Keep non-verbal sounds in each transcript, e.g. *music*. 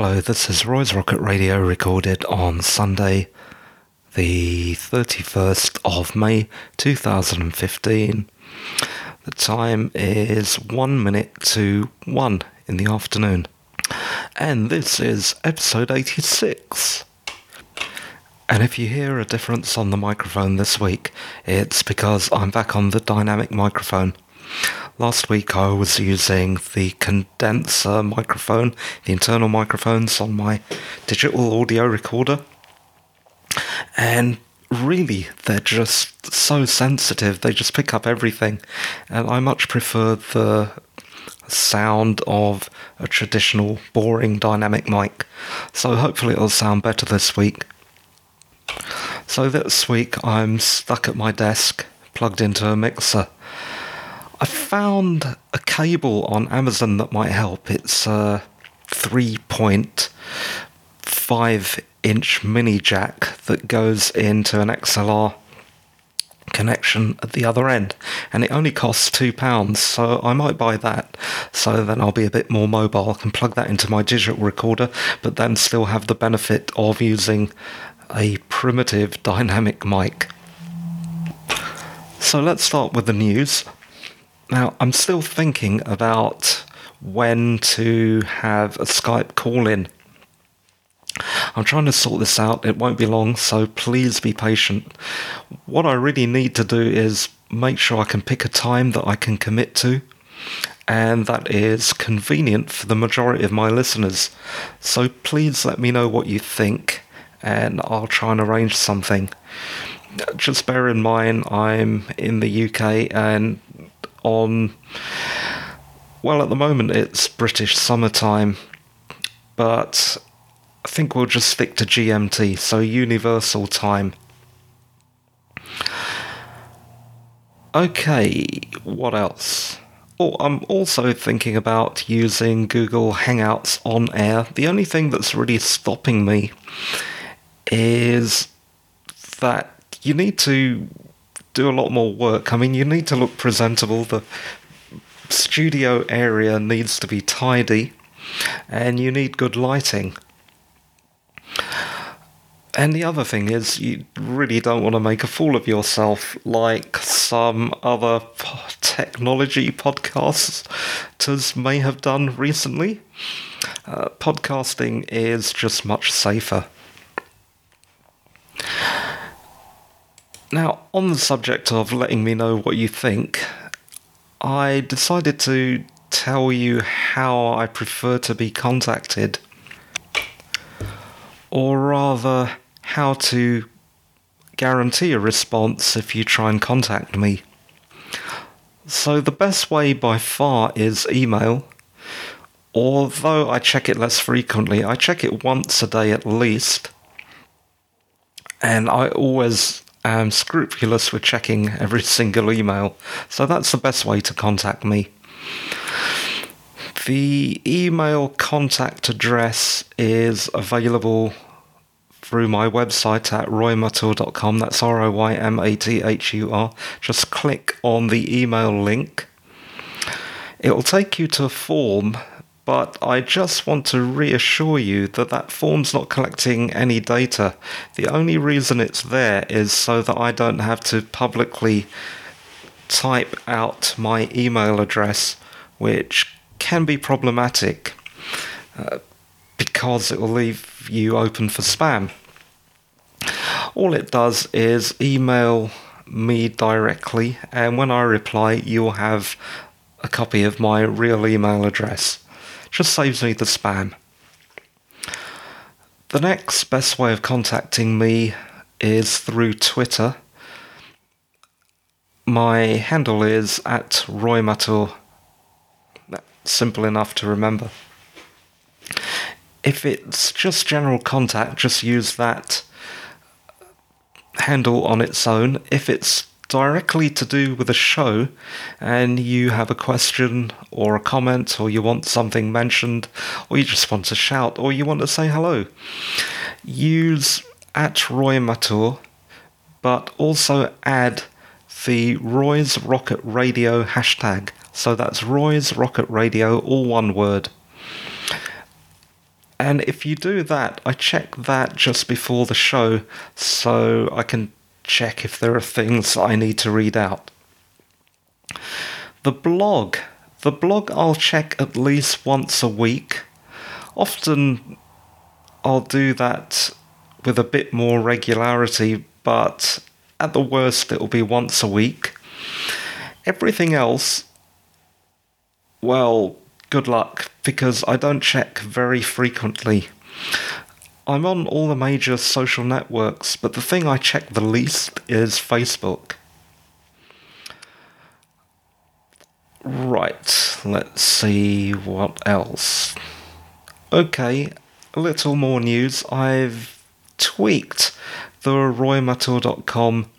Hello, this is Roy's Rocket Radio recorded on Sunday, the 31st of May 2015. The time is 1 minute to 1 in the afternoon. And this is episode 86. And if you hear a difference on the microphone this week, it's because I'm back on the dynamic microphone. Last week I was using the condenser microphone, the internal microphones on my digital audio recorder. And really, they're just so sensitive, they just pick up everything. And I much prefer the sound of a traditional, boring dynamic mic. So hopefully it'll sound better this week. So this week I'm stuck at my desk, plugged into a mixer I found a cable on Amazon that might help. It's a 3.5 inch mini jack that goes into an XLR connection at the other end and it only costs two pounds so I might buy that. So then I'll be a bit more mobile. I can plug that into my digital recorder but then still have the benefit of using a primitive dynamic mic. So let's start with the news now, I'm still thinking about when to have a Skype call in. I'm trying to sort this out. It won't be long, so please be patient. What I really need to do is make sure I can pick a time that I can commit to, and that is convenient for the majority of my listeners. So please let me know what you think, and I'll try and arrange something. Just bear in mind, I'm in the UK and on. Well, at the moment it's British summertime, but I think we'll just stick to GMT, so Universal Time. Okay, what else? Oh, I'm also thinking about using Google Hangouts on air. The only thing that's really stopping me is that you need to do a lot more work. I mean, you need to look presentable. The studio area needs to be tidy, and you need good lighting. And the other thing is, you really don't want to make a fool of yourself like some other technology podcasters may have done recently. Uh, podcasting is just much safer. Now, on the subject of letting me know what you think, I decided to tell you how I prefer to be contacted, or rather, how to guarantee a response if you try and contact me. So, the best way by far is email. Although I check it less frequently, I check it once a day at least. And I always am scrupulous with checking every *laughs* single email, so that's the best way to contact me. The email contact address is available through my website at roymathur.com. That's R O Y M A T H U R. Just click on the email link. It will take you to a form but I just want to reassure you that that form's not collecting any data. The only reason it's there is so that I don't have to publicly type out my email address, which can be problematic uh, because it will leave you open for spam. All it does is email me directly, and when I reply, you'll have a copy of my real email address. Just saves me the spam. The next best way of contacting me is through Twitter. My handle is at Roy Mathur. Simple enough to remember. If it's just general contact, just use that handle on its own. If it's directly to do with a show and you have a question or a comment or you want something mentioned or you just want to shout or you want to say hello, use at Roy Mathur, but also add the Roy's Rocket Radio hashtag. So that's Roy's Rocket Radio, all one word. And if you do that, I check that just before the show so I can check if there are things I need to read out. The blog. The blog I'll check at least once a week. Often I'll do that with a bit more regularity, but at the worst it'll be once a week. Everything else, well, good luck because I don't check very frequently. I'm on all the major social networks, but the thing I check the least is Facebook. Right, let's see what else. Okay, a little more news. I've tweaked the roymathur.com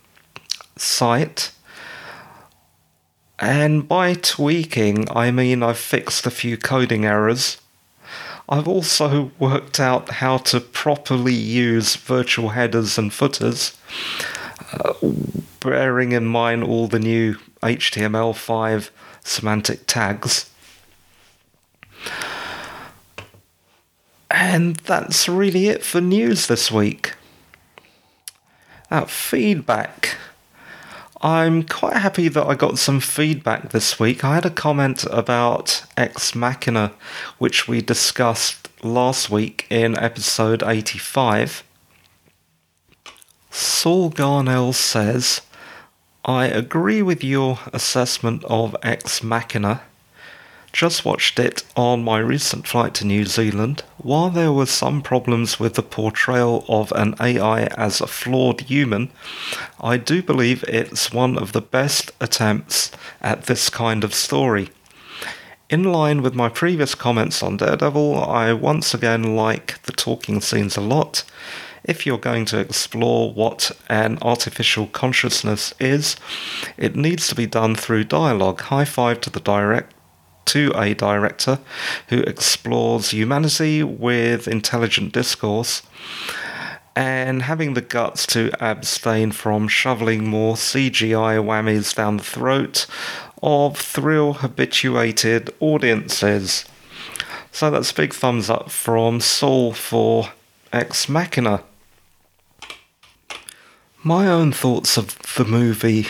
site and by tweaking, I mean I've fixed a few coding errors. I've also worked out how to properly use virtual headers and footers, uh, bearing in mind all the new HTML5 semantic tags. And that's really it for news this week. That feedback. I'm quite happy that I got some feedback this week. I had a comment about Ex Machina, which we discussed last week in episode 85. Saul Garnell says, I agree with your assessment of Ex Machina. Just watched it on my recent flight to New Zealand. While there were some problems with the portrayal of an AI as a flawed human, I do believe it's one of the best attempts at this kind of story. In line with my previous comments on Daredevil, I once again like the talking scenes a lot. If you're going to explore what an artificial consciousness is, it needs to be done through dialogue. High five to the direct to a director who explores humanity with intelligent discourse and having the guts to abstain from shoveling more CGI whammies down the throat of thrill habituated audiences. So that's a big thumbs up from Saul for Ex Machina. My own thoughts of the movie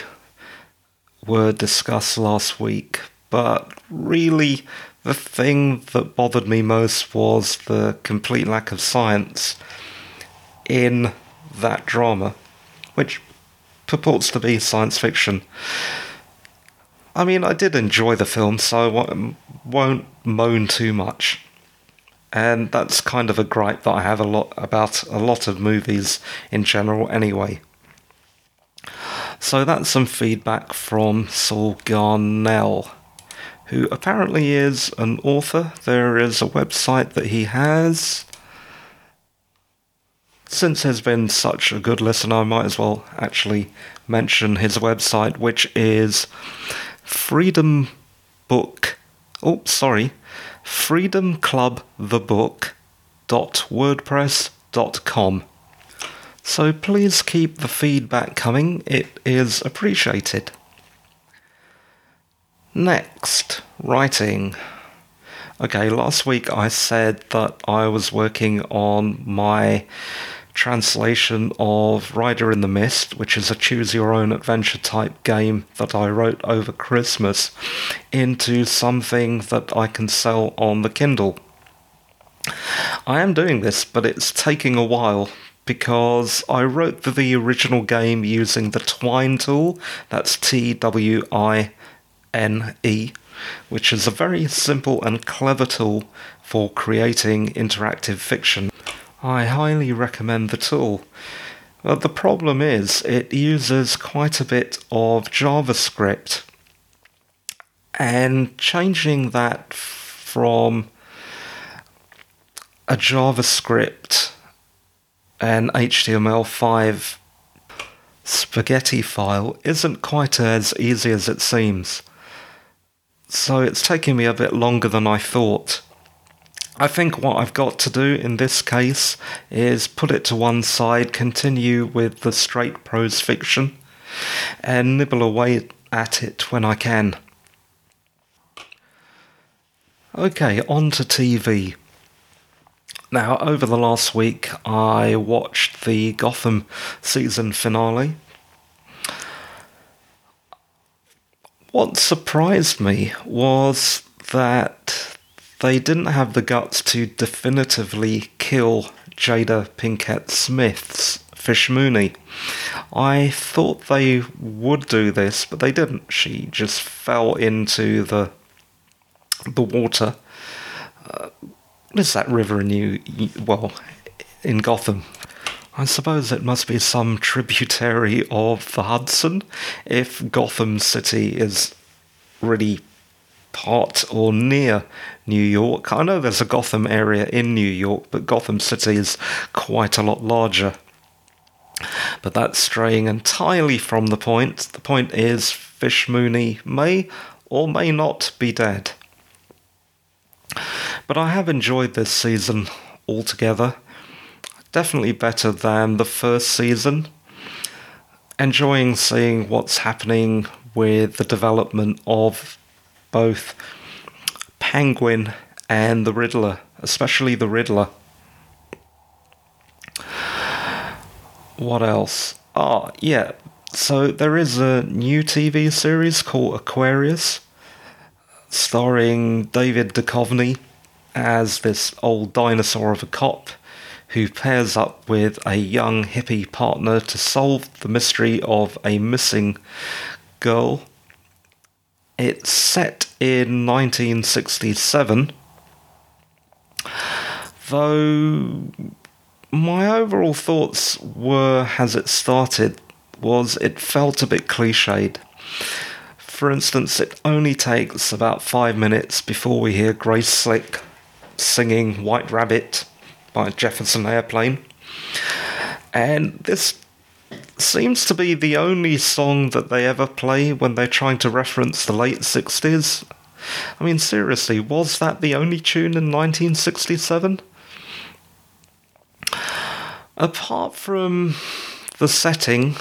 were discussed last week, but really, the thing that bothered me most was the complete lack of science in that drama, which purports to be science fiction. I mean, I did enjoy the film, so I won't moan too much. And that's kind of a gripe that I have a lot about a lot of movies in general, anyway. So that's some feedback from Saul Garnell who apparently is an author. There is a website that he has. Since he's been such a good listener, I might as well actually mention his website, which is Freedom Book. Oh, sorry, freedomclubthebook.wordpress.com. So please keep the feedback coming, it is appreciated. Next, writing. Okay, last week I said that I was working on my translation of Rider in the Mist, which is a choose your own adventure type game that I wrote over Christmas, into something that I can sell on the Kindle. I am doing this, but it's taking a while because I wrote the original game using the Twine tool. That's T W I NE, which is a very simple and clever tool for creating interactive fiction. I highly recommend the tool. But the problem is, it uses quite a bit of JavaScript, and changing that from a JavaScript and HTML5 spaghetti file isn't quite as easy as it seems so it's taking me a bit longer than I thought. I think what I've got to do in this case is put it to one side, continue with the straight prose fiction, and nibble away at it when I can. Okay, on to TV. Now, over the last week, I watched the Gotham season finale. What surprised me was that they didn't have the guts to definitively kill Jada Pinkett Smith's Fish Mooney. I thought they would do this, but they didn't. She just fell into the the water. Uh, what is that river in New? Well, in Gotham. I suppose it must be some tributary of the Hudson, if Gotham City is really part or near New York. I know there's a Gotham area in New York, but Gotham City is quite a lot larger. But that's straying entirely from the point. The point is, Fish Mooney may or may not be dead. But I have enjoyed this season altogether. Definitely better than the first season. Enjoying seeing what's happening with the development of both Penguin and the Riddler, especially the Riddler. What else? Oh, yeah. So there is a new TV series called Aquarius, starring David Duchovny as this old dinosaur of a cop who pairs up with a young hippie partner to solve the mystery of a missing girl. It's set in 1967, though my overall thoughts were, as it started, was it felt a bit cliched. For instance, it only takes about five minutes before we hear Grace Slick singing White Rabbit by Jefferson Airplane. And this seems to be the only song that they ever play when they're trying to reference the late 60s. I mean, seriously, was that the only tune in 1967? Apart from the setting,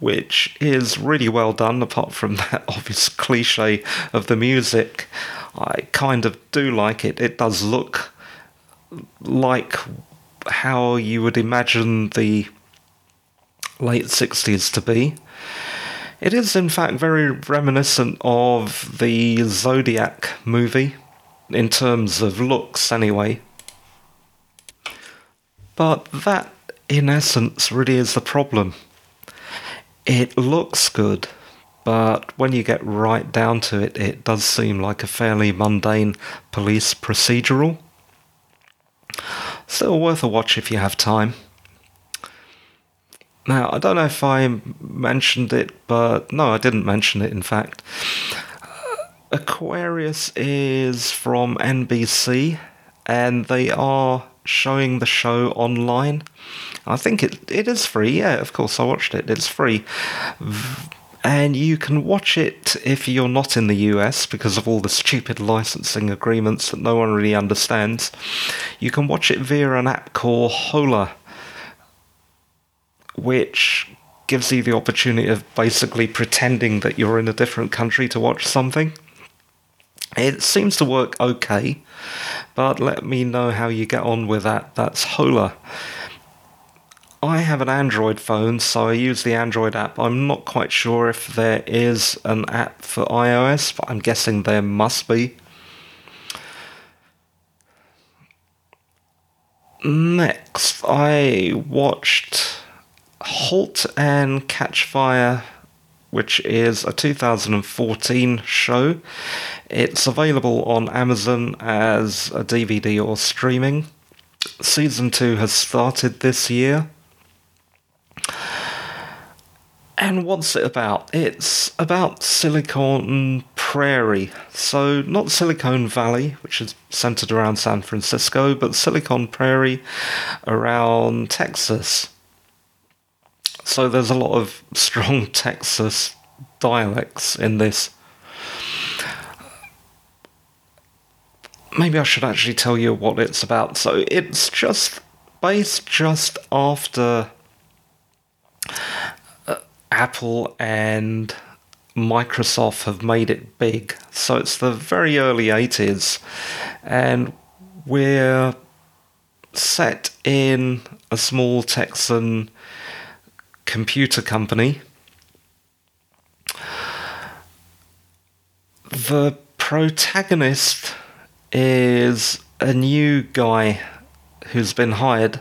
which is really well done, apart from *laughs* that obvious cliche of the music, I kind of do like it. It does look like how you would imagine the late 60s to be. It is, in fact, very reminiscent of the Zodiac movie, in terms of looks, anyway. But that in essence, really is the problem. It looks good, but when you get right down to it, it does seem like a fairly mundane police procedural. Still worth a watch if you have time. Now, I don't know if I mentioned it, but no, I didn't mention it in fact. Uh, Aquarius is from NBC, and they are showing the show online. I think it it is free. Yeah, of course I watched it. It's free. And you can watch it if you're not in the US because of all the stupid licensing agreements that no one really understands. You can watch it via an app called Hola, which gives you the opportunity of basically pretending that you're in a different country to watch something. It seems to work okay, but let me know how you get on with that. That's Hola. I have an Android phone, so I use the Android app. I'm not quite sure if there is an app for iOS, but I'm guessing there must be. Next, I watched Halt and Catch Fire, which is a 2014 show. It's available on Amazon as a DVD or streaming. Season 2 has started this year. And what's it about? It's about Silicon Prairie. So, not Silicon Valley, which is centered around San Francisco, but Silicon Prairie around Texas. So, there's a lot of *laughs* strong Texas dialects in this. maybe I should actually tell you what it's about. So it's just based just after Apple and Microsoft have made it big. So it's the very early 80s, and we're set in a small Texan computer company. The protagonist is a new guy who's been hired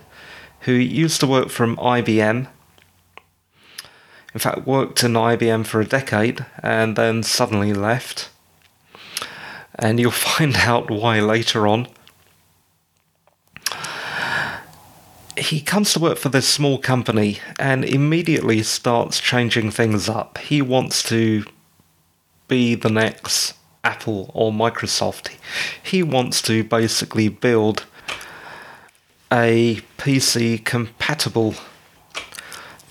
who used to work from IBM. In fact, worked in IBM for a decade and then suddenly left. And you'll *laughs* find out why later on. He comes to work for this small company and immediately starts changing things up. He wants to be the next Apple or Microsoft. He wants to basically build a PC compatible.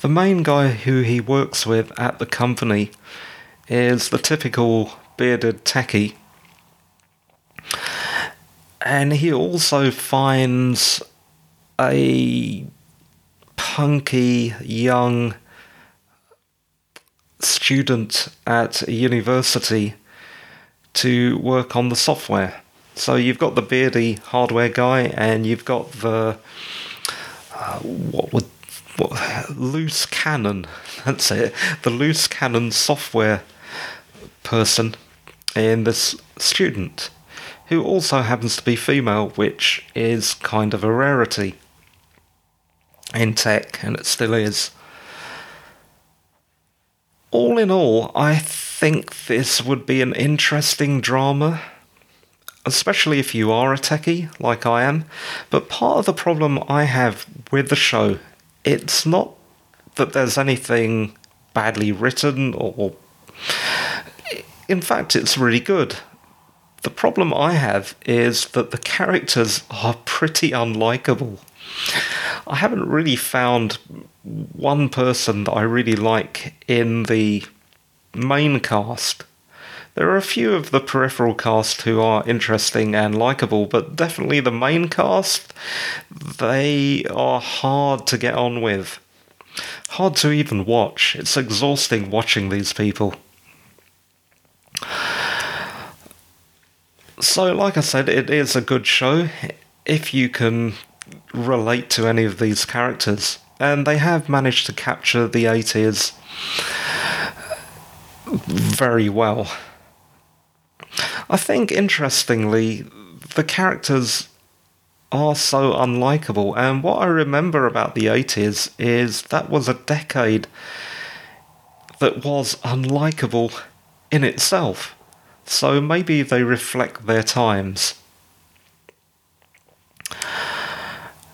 The main guy who he works with at the company is the typical bearded techie. And he also finds a punky young student at a university to work on the software. So you've got the beardy hardware guy, and you've got the uh, what would what loose cannon? *laughs* That's it. The loose cannon software person in this student, who also happens to be female, which is kind of a rarity in tech, and it still is. All in all, I think this would be an interesting drama, especially if you are a techie like I am. But part of the problem I have with the show, it's not that there's anything badly written or. In fact, it's really good. The problem I have is that the characters are pretty unlikable. I haven't really found one person that I really like in the main cast. There are a few of the peripheral cast who are interesting and likable, but definitely the main cast, they are hard to get on with. Hard to even watch. It's exhausting watching these people. So, like I said, it is a good show if you can relate to any of these characters. And they have managed to capture the 80s very well. I think, interestingly, the characters are so unlikable, and what I remember about the 80s is that was a decade that was unlikable in itself. So maybe they reflect their times.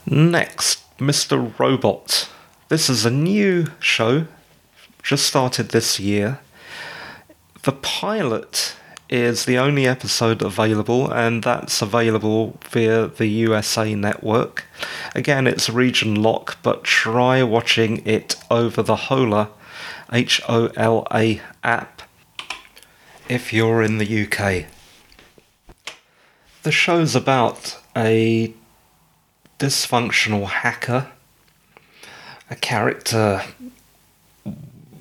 Next, Mr. Robot. This is a new show, just started this year. The pilot is the only episode available, and that's available via the USA network. Again, it's region lock, but try watching it over the Hola, H O L A app, if you're in the UK. The show's about a dysfunctional hacker, a character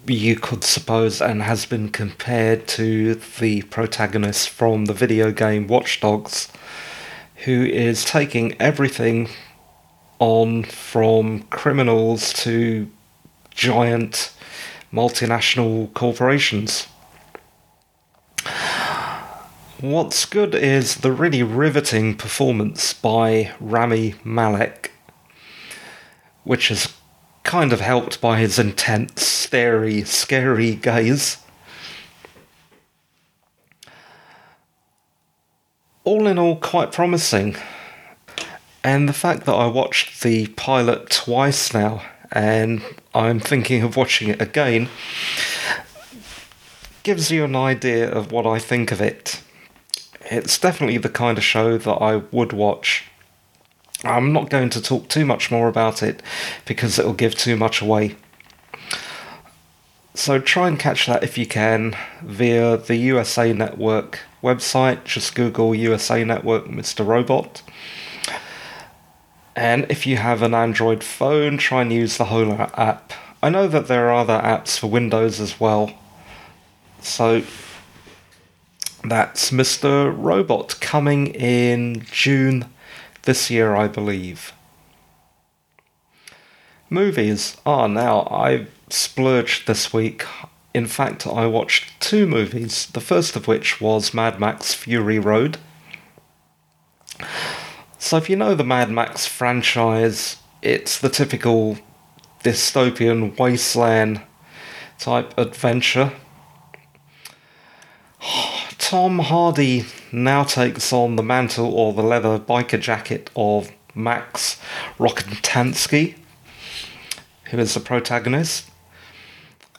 you could suppose, and has been compared to the protagonist from the video game Watch Dogs, who is taking everything on from criminals to giant multinational corporations. What's good is the really riveting performance by Rami Malek, which is kind of helped by his intense, starey, scary gaze. All in all, quite promising. And the fact that I watched the pilot twice now, and I'm thinking of watching it again, gives you an idea of what I think of it. It's definitely the kind of show that I would watch. I'm not going to talk too much more about it because it'll give too much away. So try and catch that if you can via the USA Network website. Just Google USA Network Mr. Robot. And if you have an Android phone, try and use the Hola app. I know that there are other apps for Windows as well. So that's Mr. Robot coming in June this year, I believe. Movies. Ah, now I splurged this week. In fact, I watched two movies. The first of which was Mad Max Fury Road. So, if you know the Mad Max franchise, it's the typical dystopian wasteland type adventure. Tom Hardy now takes on the mantle or the leather biker jacket of Max Rokitansky, who is the protagonist.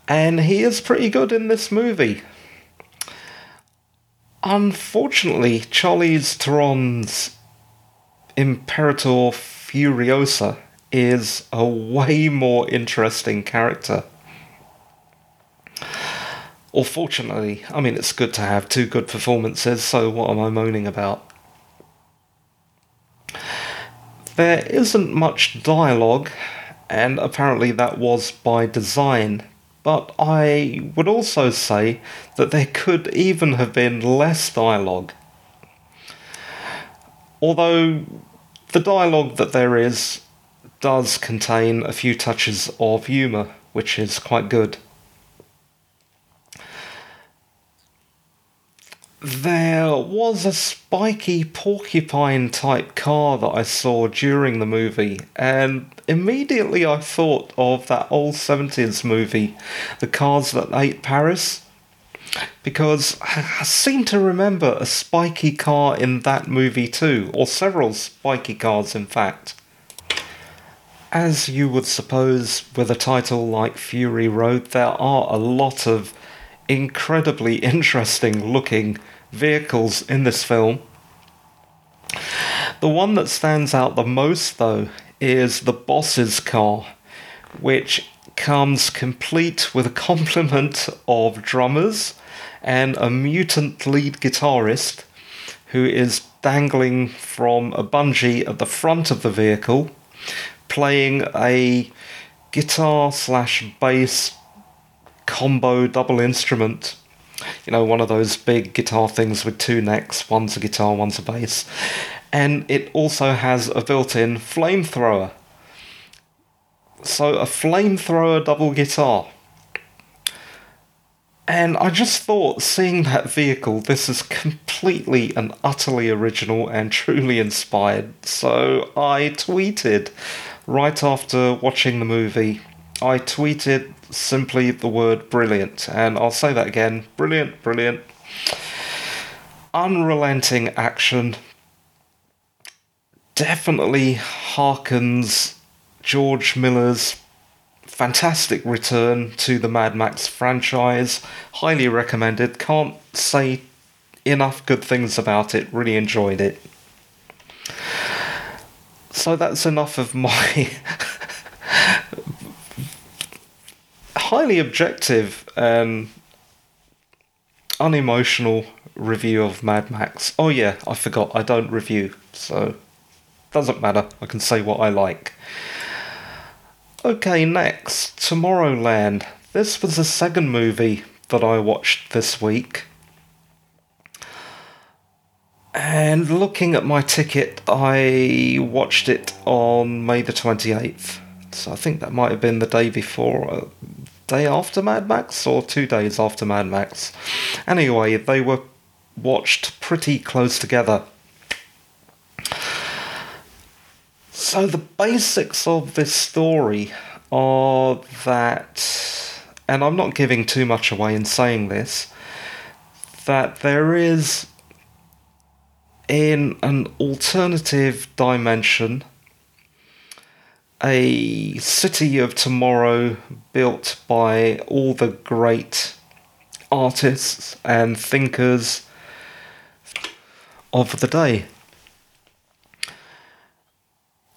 And he is pretty good in this movie. Unfortunately, Charlize Theron's Imperator Furiosa is a way more interesting character. Or fortunately, I mean, it's good to have two good performances, so what am I moaning about? There isn't much dialogue, and apparently that was by design, but I would also say that there could even have been less dialogue. Although the dialogue that there is does contain a few touches of humour, which is quite good. There was a spiky porcupine type car that I saw during the movie, and immediately I thought of that old 70s movie, The Cars That Ate Paris, because I seem to remember a spiky car in that movie too, or several spiky cars in fact. As you would suppose, with a title like Fury Road, there are a lot of incredibly interesting looking vehicles in this film. The one that stands out the most, though, is the boss's car, which comes complete with a complement of drummers and a mutant lead guitarist who is dangling from a bungee at the front of the vehicle, playing a guitar slash bass combo double instrument. You know, one of those big guitar things with two necks one's a guitar, one's a bass. And it also has a built in flamethrower. So, a flamethrower double guitar. And I just thought, seeing that vehicle, this is completely and utterly original and truly inspired. So I tweeted right after watching the movie, I tweeted simply the word brilliant. And I'll say that again brilliant, brilliant. Unrelenting action. Definitely harkens George Miller's fantastic return to the Mad Max franchise. Highly recommended. Can't say enough good things about it. Really enjoyed it. So that's enough of my *laughs* highly objective and unemotional review of Mad Max. Oh yeah, I forgot. I don't review, so doesn't matter. I can say what I like. Okay, next, Tomorrowland. This was the second movie that I watched this week. And looking at my ticket, I watched it on May the 28th. So I think that might have been the day before, uh, day after Mad Max, or two days after Mad Max. Anyway, they were watched pretty close together. So, the basics of this story are that, and I'm not giving too much away in saying this, that there is in an alternative dimension a city of tomorrow built by all the great artists and thinkers of the day.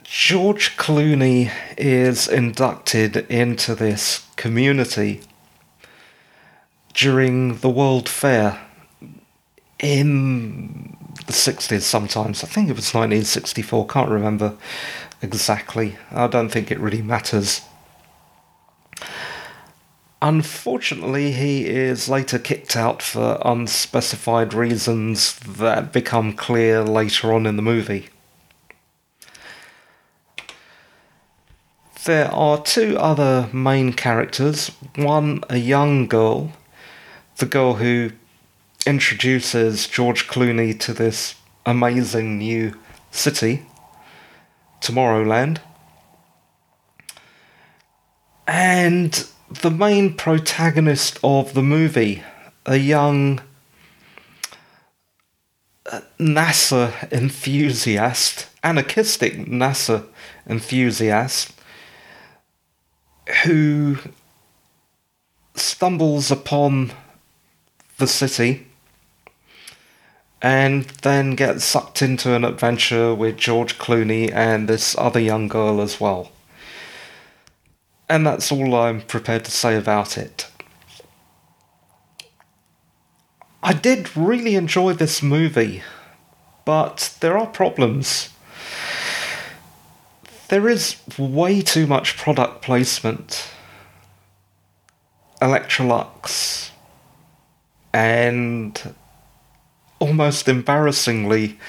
George Clooney is inducted into this community during the World Fair in the 60s sometimes. I think it was 1964, can't remember exactly. I don't think it really matters. Unfortunately, he is later kicked out for unspecified reasons that become clear later on in the movie. there are two other main characters. One, a young girl, the girl who introduces George Clooney to this amazing new city, Tomorrowland. And the main protagonist of the movie, a young uh, NASA enthusiast, anarchistic NASA enthusiast, who stumbles upon the city and then gets sucked into an adventure with George Clooney and this other young girl as well. And that's all I'm prepared to say about it. I did really enjoy this movie, but there are problems. There is way too much product placement. Electrolux and almost embarrassingly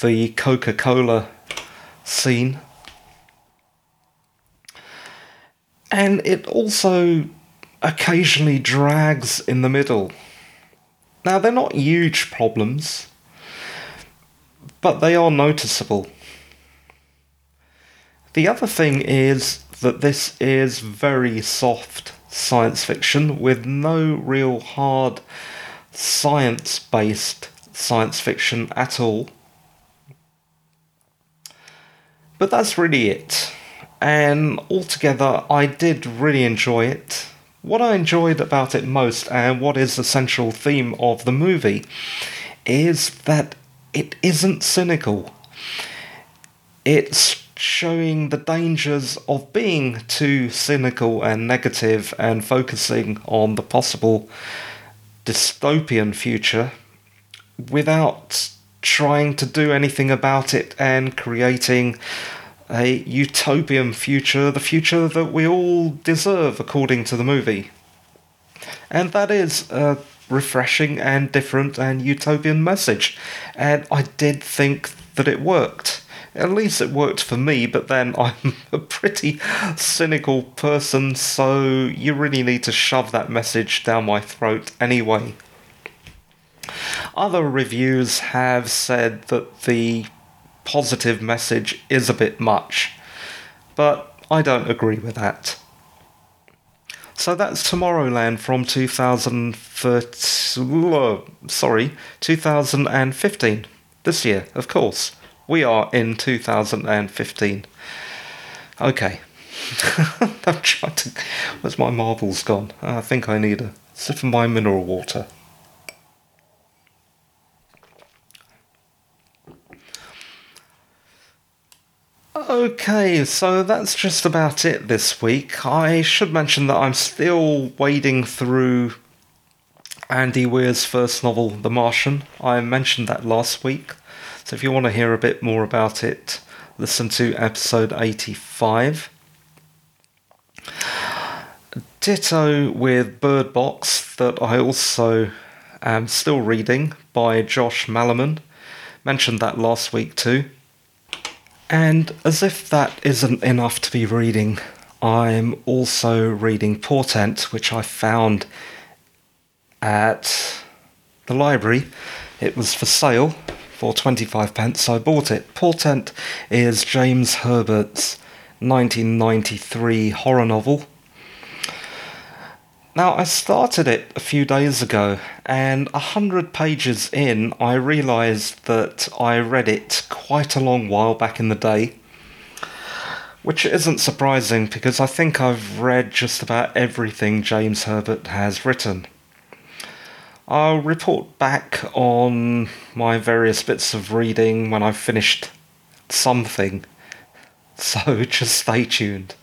the Coca Cola scene. And it also occasionally drags in the middle. Now, they're not huge problems, but they are noticeable. The other thing is that this is very soft science fiction with no real hard science based science fiction at all. But that's really it. And altogether, I did really enjoy it. What I enjoyed about it most, and what is the central theme of the movie, is that it isn't cynical. It's showing the dangers of being too cynical and negative and focusing on the possible dystopian future without trying to do anything about it and creating a utopian future, the future that we all deserve according to the movie. And that is a refreshing and different and utopian message. And I did think that it worked. At least it worked for me, but then *laughs* I'm a pretty cynical person, so you really need to shove that message down my throat anyway. Other reviews have said that the positive message is a bit much, but I don't agree with that. So that's Tomorrowland from 2013, sorry, 2015. This year, of course. We are in 2015. Okay. *laughs* I'm trying to. Where's my marbles gone? I think I need a sip of my mineral water. Okay, so that's just about it this week. I should mention that I'm still wading through Andy Weir's first novel, The Martian. I mentioned that last week. So if you want to hear a bit more about it, listen to episode 85. Ditto with Bird Box, that I also am still reading by Josh Malerman. Mentioned that last week too. And as if that isn't enough to be reading, I'm also reading Portent, which I found at the library. It was for sale for 25 pence, so I bought it. Portent is James Herbert's 1993 horror novel. Now, I started it a few days ago, and a hundred pages in, I realised that I read it quite a long while back in the day. Which isn't surprising because I think I've read just about everything James Herbert has written. I'll report back on my various bits of reading when I've finished something, *laughs* so just stay tuned.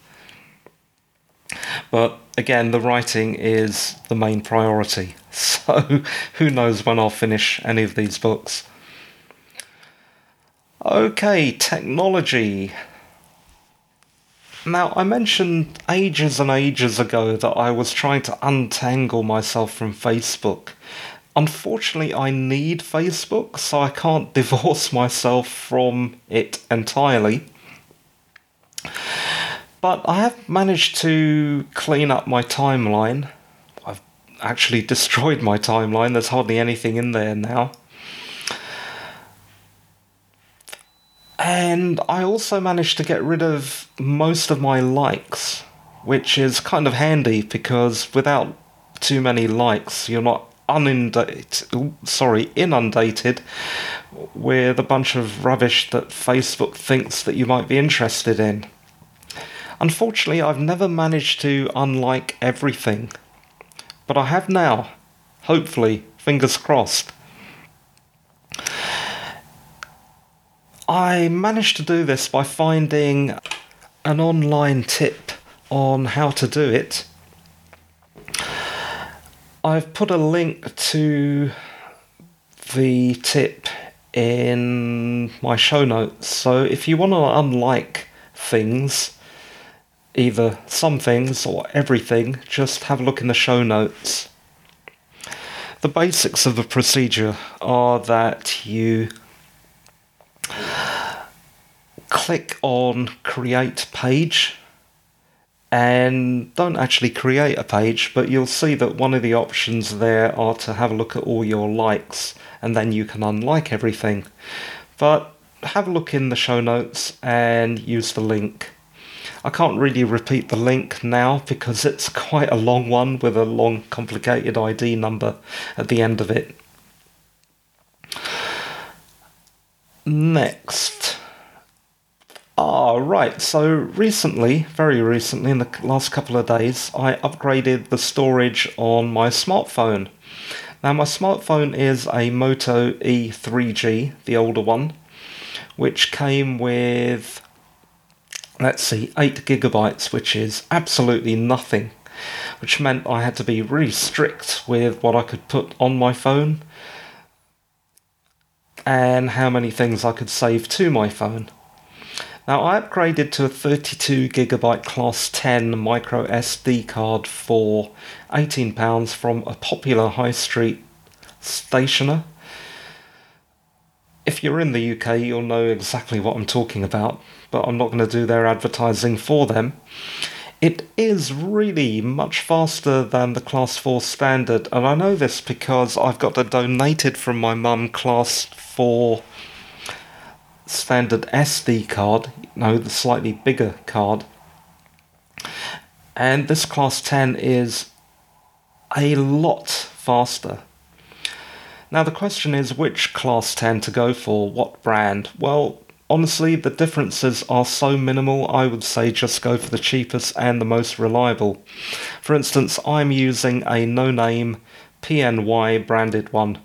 But again, the writing is the main priority, *laughs* so who knows when I'll finish any of these books. Okay, technology. Now, I mentioned ages and ages ago that I was trying to untangle myself from Facebook. Unfortunately, I need Facebook, so I can't *laughs* divorce myself from it entirely. But I have managed to clean up my timeline. I've actually *laughs* destroyed my timeline, there's hardly anything in there now. And I also managed to get rid of most of my likes, which is kind of handy because without too many likes, you're not inundated, sorry, inundated with a bunch of rubbish that Facebook thinks that you might be interested in. Unfortunately, I've never managed to unlike everything, but I have now. Hopefully, fingers crossed. I managed to do this by finding an online tip on how to do it. I've put a link to the tip in my show notes. So if you want to unlike things, either some things or everything, just have a look in the show notes. The basics of the procedure are that you click on create page and don't actually create a page, but you'll see that one of the options there are to have a look at all your likes and then you can unlike everything. But have a look in the show notes and use the link. I can't really repeat the link now because it's quite a long one with a long complicated ID number at the end of it. Next. Ah, right. So recently, very recently, in the last couple of days, I upgraded the storage on my smartphone. Now, my smartphone is a Moto E3G, the older one, which came with, let's see, 8 gigabytes, which is absolutely nothing, which meant I had to be really strict with what I could put on my phone and how many things I could save to my phone. Now I upgraded to a 32 gigabyte class 10 micro SD card for £18 from a popular high street stationer. If you're in the UK, you'll know exactly what I'm talking about, but I'm not going to do their advertising for them. It is really much faster than the Class 4 standard, and I know this because I've got a donated from my mum Class 4 standard SD card, no, the slightly bigger card. And this class 10 is a lot faster. Now, the question is which class 10 to go for, what brand? Well, honestly, the differences are so minimal, I would say just go for the cheapest and the most reliable. For instance, I'm using a no name PNY branded one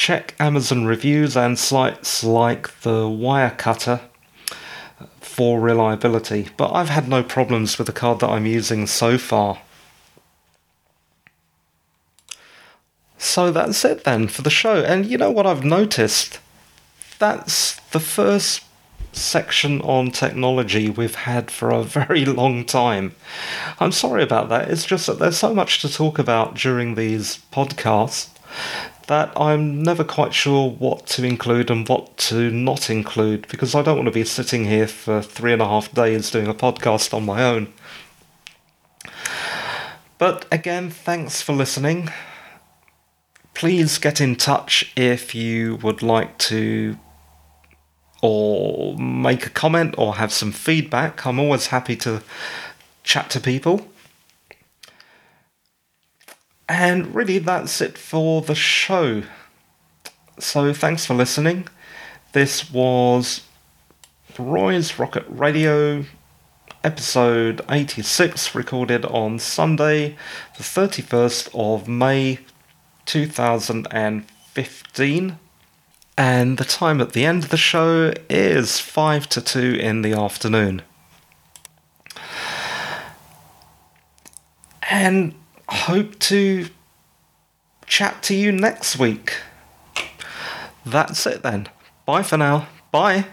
check Amazon reviews and sites like the Wirecutter for reliability, but I've had no problems with the card that I'm using so far. So that's it then for the show. And you know what I've noticed? That's the first section on technology we've had for a *laughs* very long time. I'm sorry about that. It's just that there's so much to talk about during these podcasts that I'm never quite sure what to include and what to not include because I don't want to be sitting here for three and a half days doing a podcast on my own. But again, thanks for listening. Please get in touch if you would like to or make a comment or have some feedback. I'm always happy to chat to people. And really, that's it for the show. So, thanks for listening. This was Roy's Rocket Radio, episode 86, recorded on Sunday, the 31st of May 2015. And the time at the end of the show is 5 to 2 in the afternoon. And hope to chat to you next week. That's it then. Bye for now. Bye.